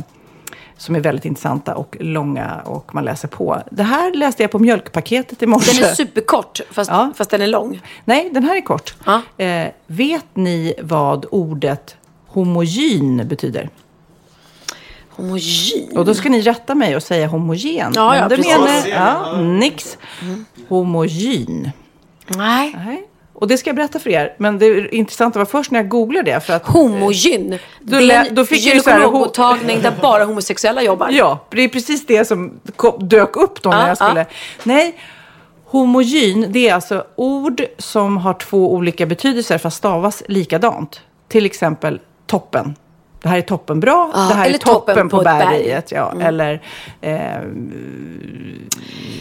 som är väldigt intressanta och långa och man läser på. Det här läste jag på mjölkpaketet i morse. Den är superkort, fast, <laughs> fast den är lång. Nej, den här är kort. Eh, vet ni vad ordet homogyn betyder? Homogyn? Och då ska ni rätta mig och säga homogen. Ja, ja, Men det precis. menar, ja, nix. Homogyn. Nej. Och det ska jag berätta för er. Men det intressanta var först när jag googlade det. För att, Homogyn. Då det är en då fick gynekologmottagning där <laughs> bara homosexuella jobbar. Ja, det är precis det som dök upp då när Ja, jag skulle... Nej, homogyn, det är alltså ord som har två olika betydelser fast stavas likadant. Till exempel toppen. Det här är toppen bra, Ja, det här är toppen, toppen på, på ett berg. berget. Ja, Mm. Eller eh,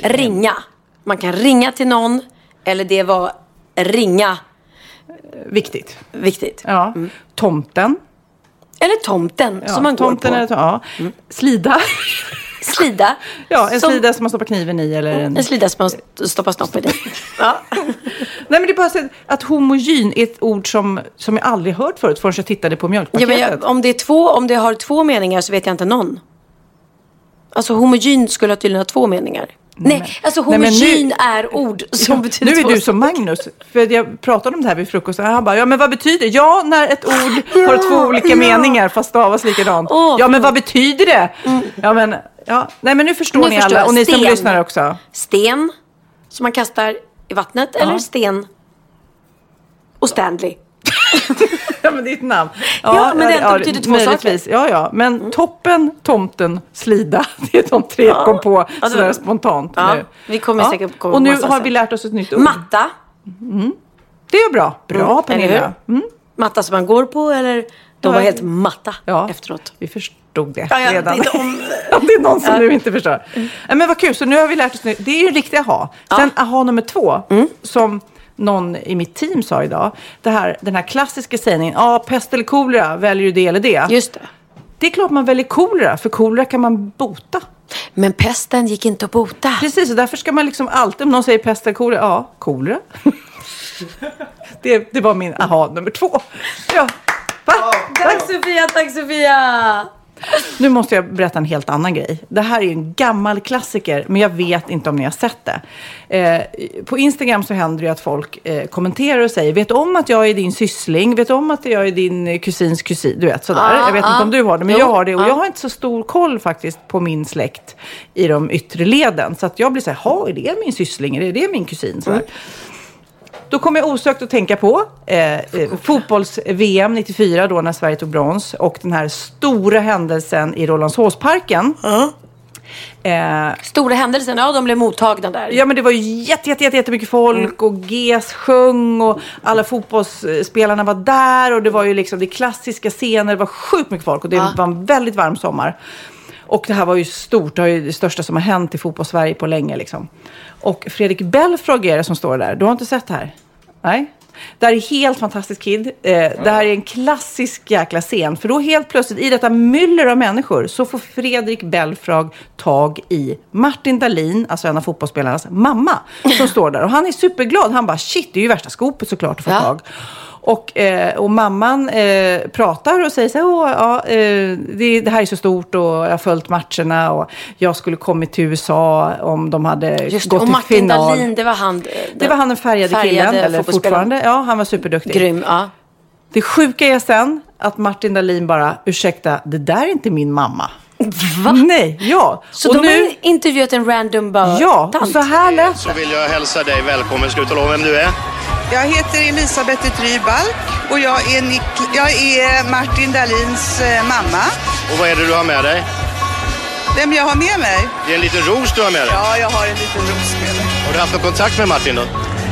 Ringa. Man kan ringa till någon. Eller det var ringa. viktigt. Viktigt. Ja. Tomten. Eller tomten Ja, som man tomten går Eller, på. ja. Slida. Slida. <laughs> Ja, en Som- slida som man stoppar kniven i. Eller en... En slida som man stoppar snoppen i. <laughs> Ja. Nej, men det är bara att- homogyn är ett ord som, som jag aldrig hört förut förrän jag tittade på Ja, mjölkpaketet. men jag, om, det är två, om det har två meningar så vet jag inte någon. Alltså homogyn skulle tydligen ha två meningar. Nej, alltså men nu- homogyn är ord som betyder Nu är du som Magnus. För jag pratade om det här vid frukosten. Han bara, ja men vad betyder det? Ja, när ett ord har två olika ja. meningar fast stavas likadant. Åh, ja, men vad betyder det? Ja, men, ja. Nej, men nu förstår Nu ni förstår alla. Och ni som Sten. lyssnar också. Sten som man kastar i vattnet eller Ja. sten och Stanley. <laughs> Ja, men det är ett namn. Ja, men det ändå betyder två möjligtvis. Ja, ja. Men toppen, tomten, slida. <laughs> Det är de tre jag kom på Ja, det- sådär spontant Ja, nu. vi kommer säkert komma Och nu har vi lärt oss ett nytt ord. Matta. Det är bra. Bra, Mm, Pernilla. hur? Matta som man går på eller de Ja. var helt matta Ja. efteråt. Vi förstod det Ja, jag redan. vet inte <laughs> om- det är någon som Ja. nu inte förstår. Ja, men vad kul, så nu har vi lärt oss. nu- Det är ju en riktig aha. Sen aha nummer två, Mm. som någon i mitt team sa idag. Det här, den här klassiska sägningen, ja, pest eller kolera, väljer du det eller det? Just det. Det är klart man väljer kolera, för kolera kan man bota. Men pesten gick inte att bota. Precis, och därför ska man liksom alltid, om någon säger pest eller kolera, ja, kolera. <laughs> det, det var min aha nummer två. Ja. Va? Tack Sofia, tack Sofia! Nu måste jag berätta en helt annan grej. Det här är en gammal klassiker, men jag vet inte om ni har sett det. Eh, på Instagram så händer det att folk eh, kommenterar och säger, vet om att jag är din syssling? Vet om att jag är din eh, kusins kusin? Du vet, sådär. Ah, jag vet ah. inte om du har det, men Jo, jag har det. Och ah. jag har inte så stor koll faktiskt på min släkt i de yttre leden. Så att jag blir så här, "Ha, är det min syssling? Är det min kusin? Sådär. Då kommer jag osökt att tänka på eh, eh, fotbolls-VM 94 då när Sverige tog brons och den här stora händelsen i Rålambshovsparken. Eh, Stora händelsen, ja de blev mottagna där. Ja men det var ju jätte, jätte, jätte, jättemycket folk och GES sjöng och alla fotbollsspelarna var där och det var ju liksom det klassiska scener, det var sjukt mycket folk och det Ja. var en väldigt varm sommar. Och det här var ju stort, det ju det största som har hänt i fotbollssverige på länge liksom. Och Fredrik Belfrage är det som står där. Du har inte sett det här? Nej? Det här är helt fantastisk kid. Eh, Det här är en klassisk jäkla scen. För då helt plötsligt, i detta myller av människor, så får Fredrik Belfrage tag i Martin Dahlin, alltså en av fotbollsspelarnas mamma, som står där. Och han är superglad. Han bara, shit, det är ju värsta skopet såklart att få Ja. tag. Och, eh, och mamman eh, pratar och säger så här, Åh, ja, eh, det, det här är så stort och jag har följt matcherna och jag skulle kommit till USA om de hade Just det. gått Och till Martin final. Dahlin, det var han. eh, Det var han den färgade, Färgade killen, eller fortfarande. Ja, han var superduktig. Grym, ja. Det sjuka är sen att Martin Dahlin bara, ursäkta, det där är inte min mamma. Va? Nej, ja. Så och de nu, har intervjuat en random bara ja, och tant. så här lät Så vill jag hälsa dig välkommen. Ska du tala om vem du är? Jag heter Elisabeth Trybalk och jag är, Nik- jag är Martin Dahlins eh, mamma. Och vad är det du har med dig? Vem jag har med mig? Det är en liten ros du har med dig. Ja, jag har en liten ros med mig. Har du haft någon kontakt med Martin då?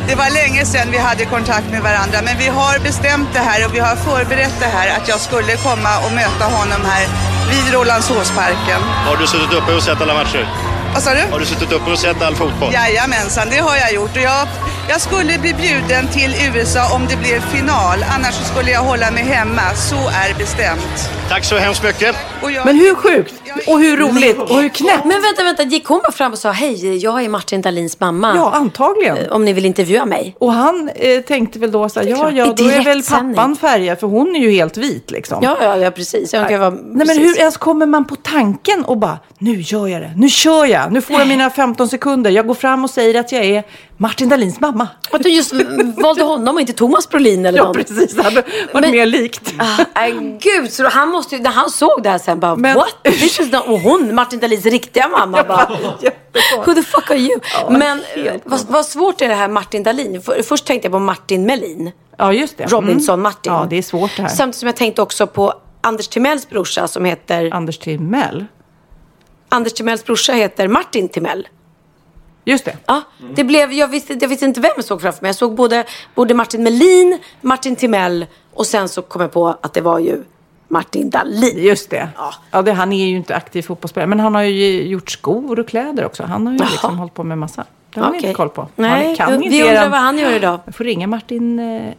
Det var länge sedan vi hade kontakt med varandra men vi har bestämt det här och vi har förberett det här att jag skulle komma och möta honom här vid Rålambshovsparken. Har du suttit uppe och sett alla matcher? Vad sa du? Har du suttit uppe och sett all fotboll? Jajamensan, det har jag gjort. Och jag, jag skulle bli bjuden till USA om det blev final. Annars skulle jag hålla mig hemma. Så är bestämt. Tack så hemskt mycket. Jag... Men hur sjukt och hur roligt och hur knäppt. Men vänta, vänta. Gick hon bara fram och sa hej, jag är Martin Dahlins mamma. Ja, antagligen. Om ni vill intervjua mig. Och han eh, tänkte väl då så här, ja, ja, då är väl pappan färgad, för hon är ju helt vit liksom. Ja, ja, ja precis. Jag kan vara, Nej, men precis. hur ens kommer man på tanken och bara, nu gör jag det, nu kör jag, nu får jag mina 15 sekunder, jag går fram och säger att jag är Martin Dahlins mamma. Att du just valde honom och inte Thomas Brolin eller Ja, någon. precis. Det hade varit mer likt. Ah, gud, så han måste ju, när han såg det här sen bara what? This is not, och hon, Martin Dahlins riktiga mamma bara <laughs> Who the fuck are you? Men eh, vad, vad svårt är det här Martin Dahlin? För, först tänkte jag på Martin Melin. Ja, just det. Robinson Mm. Ja, det är svårt det här. Samtidigt som jag tänkte också på Anders Timells brorsa som heter... Anders Timell? Anders Timells brorsa heter Martin Timell. Just det. Ja, det blev, jag, visste, jag visste inte vem jag såg framför mig. Jag såg både, både Martin Melin, Martin Timell och sen så kom jag på att det var ju Martin Dahlin. Just det. Ja. det, han är ju inte aktiv fotbollsspelare. Men han har ju gjort skor och kläder också. Han har ju Jaha. liksom hållit på med massa. Det har Okej. inte koll på. Nej, han kan vi inte undrar eran- vad han gör idag. Jag får ringa Martin eh,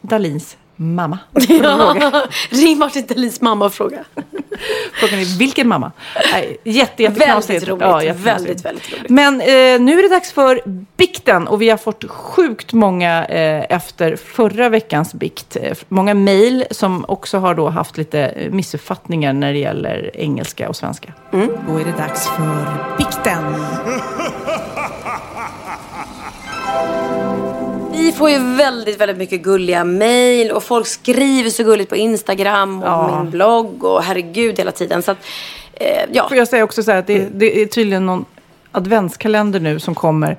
Dahlins mamma. <laughs> Ja, ring Martin Dahlins mamma och fråga. Frågan är vilken mamma? Nej, jätte, jätte Väldigt roligt. väldigt, väldigt roligt. Men eh, nu är det dags för bikten och vi har fått sjukt många eh, efter förra veckans bikt. Eh, Många mejl som också har då haft lite eh, missuppfattningar när det gäller engelska och svenska. Mm. Då är det dags för bikten. <laughs> Vi får ju väldigt, väldigt mycket gulliga mejl och folk skriver så gulligt på Instagram och Ja. min blogg och herregud hela tiden. Så att, eh, ja. Får jag säga också så här att det, det är tydligen någon adventskalender nu som kommer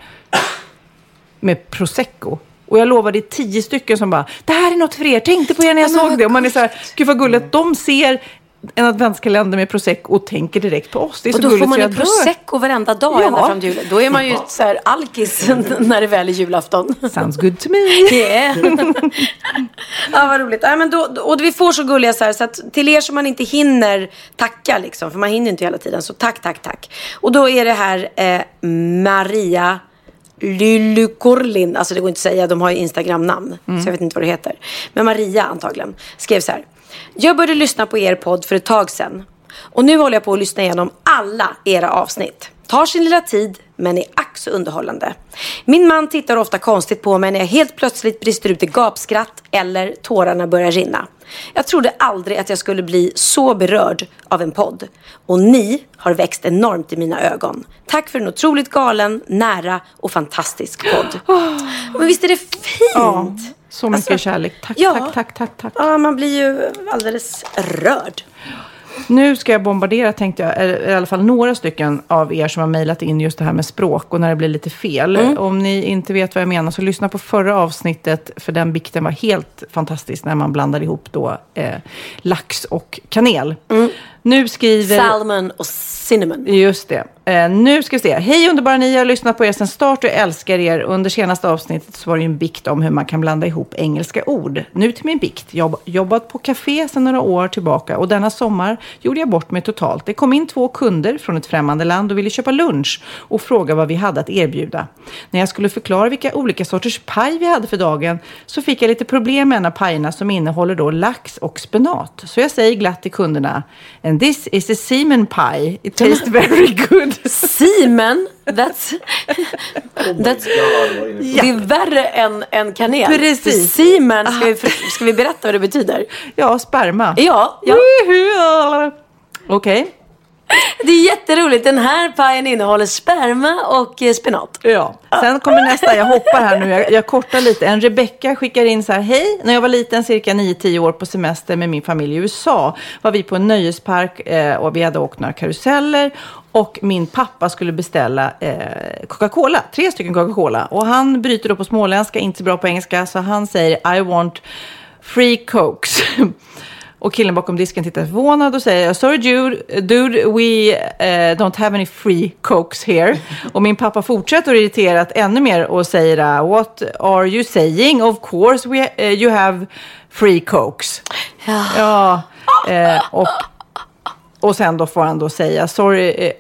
med prosecco. Och jag lovar, det är tio stycken som bara, det här är något för er, tänkte på er när jag såg det. Och man är så här, gud vad gulligt. De ser en adventskalender med prosecco och tänker direkt på oss. Det är Och så då får man ju prosecco varenda dag Ja. ända fram till julen. Då är man ju så här alkis <laughs> när det väl är julafton. Sounds good to me. Yeah. <laughs> ja, vad roligt. Ja, men då, och vi får så gulliga så här, så att till er som man inte hinner tacka liksom, för man hinner inte hela tiden, så tack, tack, tack. Och då är det här eh, Maria Lylykorlin, alltså det går inte att säga, de har ju Instagram-namn, Mm. så jag vet inte vad det heter. Men Maria antagligen, skrev så här. Jag började lyssna på er podd för ett tag sedan. Och nu håller jag på att lyssna igenom alla era avsnitt. Tar sin lilla tid, men är ack så underhållande. Min man tittar ofta konstigt på mig när jag helt plötsligt brister ut i gapskratt eller tårarna börjar rinna. Jag trodde aldrig att jag skulle bli så berörd av en podd. Och ni har växt enormt i mina ögon. Tack för en otroligt galen, nära och fantastisk podd. <gasps> Men visst är det fint? Ja, så mycket Alltså, kärlek. Tack, ja. tack, tack, tack, tack. Ja, man blir ju alldeles rörd. Nu ska jag bombardera, tänkte jag, i alla fall några stycken av er som har mejlat in just det här med språk och när det blir lite fel. Mm. Om ni inte vet vad jag menar så lyssna på förra avsnittet, för den bikten var helt fantastisk när man blandade ihop då eh, lax och kanel. Nu skriver... Salmon och cinnamon. Just det. Eh, nu ska vi se. Hej underbara ni, jag har lyssnat på er sedan start och älskar er. Under senaste avsnittet så var det ju en bikt om hur man kan blanda ihop engelska ord. Nu till min bikt. Jag har jobbat på café sedan några år tillbaka och denna sommar gjorde jag bort mig totalt. Det kom in två kunder från ett främmande land och ville köpa lunch och fråga vad vi hade att erbjuda. När jag skulle förklara vilka olika sorters paj vi hade för dagen så fick jag lite problem med en av pajerna som innehåller då lax och spenat. Så jag säger glatt till kunderna And this is a semen pie. It tastes very good. <laughs> Semen? That's... that's Det är värre än, än kanel. Precis. För semen, ska vi, ska vi berätta vad det betyder? Ja, sperma. Ja, ja. Okej. Det är jätteroligt. Den här pajen innehåller sperma och eh, spenat. Ja. Sen kommer nästa. Jag hoppar här nu. Jag, jag kortar lite. En Rebecka skickar in så här. Hej! När jag var liten, cirka 9-10 år på semester med min familj i USA, var vi på en nöjespark eh, och vi hade åkt några karuseller. Och min pappa skulle beställa eh, Coca-Cola. Tre stycken Coca-Cola. Och han bryter då på småländska, inte så bra på engelska. Så han säger I want free cokes. <laughs> Och killen bakom disken tittar förvånad och säger Sorry dude, dude we eh, don't have any free cokes here. <laughs> Och min pappa fortsätter irriterat ännu mer och säger uh, What are you saying? Of course we, eh, you have free cokes. Ja. eh, och, och sen då får han då säga Sorry,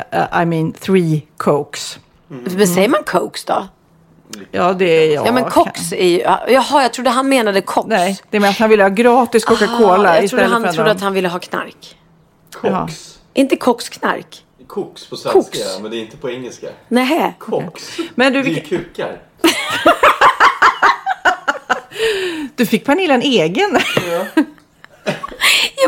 I mean three cokes. Men säger man cokes då? Ja, det är jag. Ja, men koks är ju... Jaha, jag trodde han menade koks. Nej, det med att han ville ha gratis Coca-Cola Ah, jag trodde istället han för trodde att han ville ha knark. Koks. Inte koksknark. Koks på svenska, Koks. men det är inte på engelska. Nähä. Koks. Men du, Det är vilka- kukar. <laughs> Du fick Pernilla en egen. Ja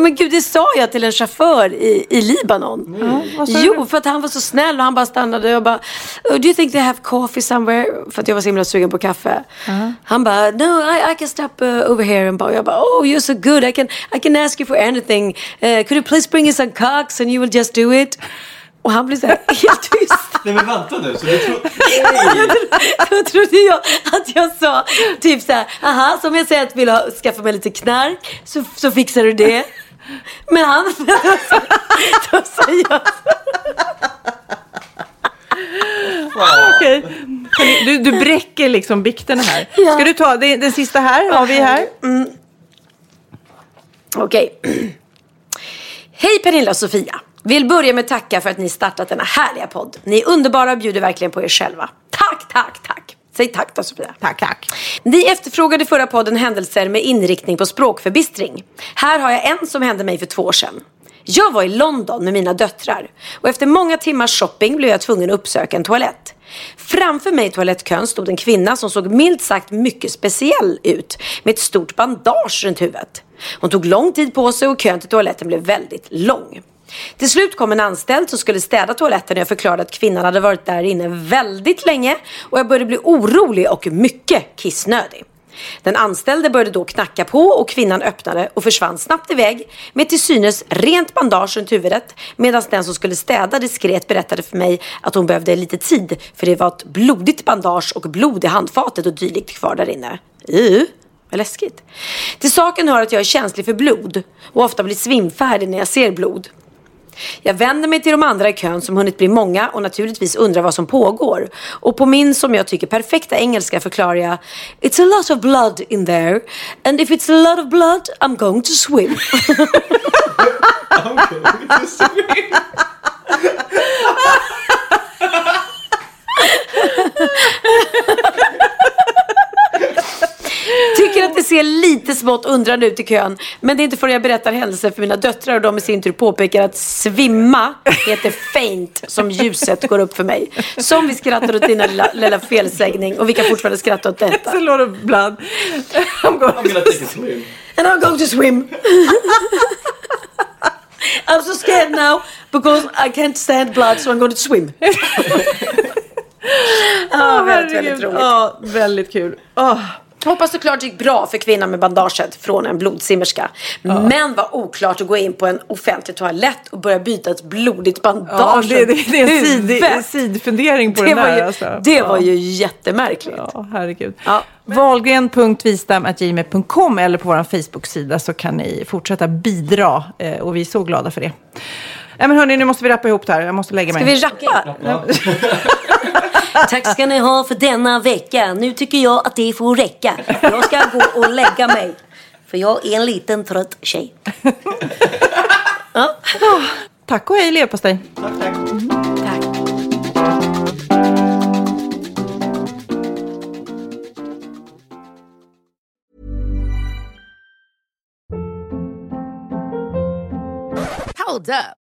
men gud, det sa jag till en chaufför i, i Libanon. vad sa jo, för att han var så snäll och han bara stannade och bara oh, Do you think they have coffee somewhere? För att jag var så himla sugen på kaffe. Han bara No, I, I can stop uh, over here. And bara, jag bara Oh, you're so good. I can, I can ask you for anything. Uh, could you please bring in some cocks and you will just do it? Och han blev så här <laughs> helt tyst. Nej men vänta nu, så du tror... <laughs> Då trodde jag att jag sa typ så här, aha, som jag säger att vill ha, skaffa mig lite knark så, så fixar du det. Men han, <laughs> då säger jag Okej. Hörni, Du, du bräcker liksom bikterna här. Ja. Ska du ta det, den sista här? Har vi här? Mm. Okej. <clears throat> Hej Pernilla och Sofia. Vill börja med att tacka för att ni startat denna härliga podd. Ni är underbara och bjuder verkligen på er själva. Tack, tack, tack. Säg tack då Sofia. Tack, tack. Ni efterfrågade i förra podden händelser med inriktning på språkförbistring. Här har jag en som hände mig för två år sedan. Jag var i London med mina döttrar och efter många timmars shopping blev jag tvungen att uppsöka en toalett. Framför mig i toalettkön stod en kvinna som såg milt sagt mycket speciell ut med ett stort bandage runt huvudet. Hon tog lång tid på sig och kön till toaletten blev väldigt lång. Till slut kom en anställd som skulle städa toaletten och jag förklarade att kvinnan hade varit där inne väldigt länge och jag började bli orolig och mycket kissnödig. Den anställde började då knacka på och kvinnan öppnade och försvann snabbt iväg med till synes rent bandage runt huvudet medan den som skulle städa diskret berättade för mig att hon behövde lite tid för det var ett blodigt bandage och blod i handfatet och dylikt kvar där inne. Uh. Vad läskigt. Till saken hör att jag är känslig för blod och ofta blir svimfärdig när jag ser blod. Jag vänder mig till de andra i kön som hunnit bli många och naturligtvis undrar vad som pågår. Och på min som jag tycker perfekta engelska förklarar jag It's a lot of blood in there and if it's a lot of blood I'm going to swim. <laughs> <laughs> Tycker att det ser lite smått undrande ut i kön. Men det är inte förrän jag berättar händelser för mina döttrar och de i sin tur påpekar att svimma heter faint som ljuset går upp för mig. Som vi skrattar åt din lilla, lilla felsägning och vi kan fortfarande skratta åt detta. A lot of blood. I'm going I'm gonna take a swim. And I'm going to swim. I'm so scared now because I can't stand blood so I'm going to swim. Ja, väldigt, väldigt roligt. Ja, väldigt kul. Åh. Hoppas såklart det gick bra för kvinnan med bandaget från en blodsimmerska. Men var oklart att gå in på en offentlig toalett och börja byta ett blodigt bandage Ja, det, det, det är en sid, sidfundering på det den var där. ju, alltså. Det var Ja. ju jättemärkligt. Ja, herregud. Wahlgren.vistam.gmail.com eller på vår Facebook-sida så kan ni fortsätta bidra eh, och vi är så glada för det. Nej men hörni, nu måste vi rappa ihop det här. Jag måste lägga Ska mig. vi rappa? <laughs> <laughs> Tack ska ni ha för denna vecka. Nu tycker jag att det får räcka. Jag ska gå och lägga mig. För jag är en liten trött tjej. Tack och hej leverpastej. Hold up.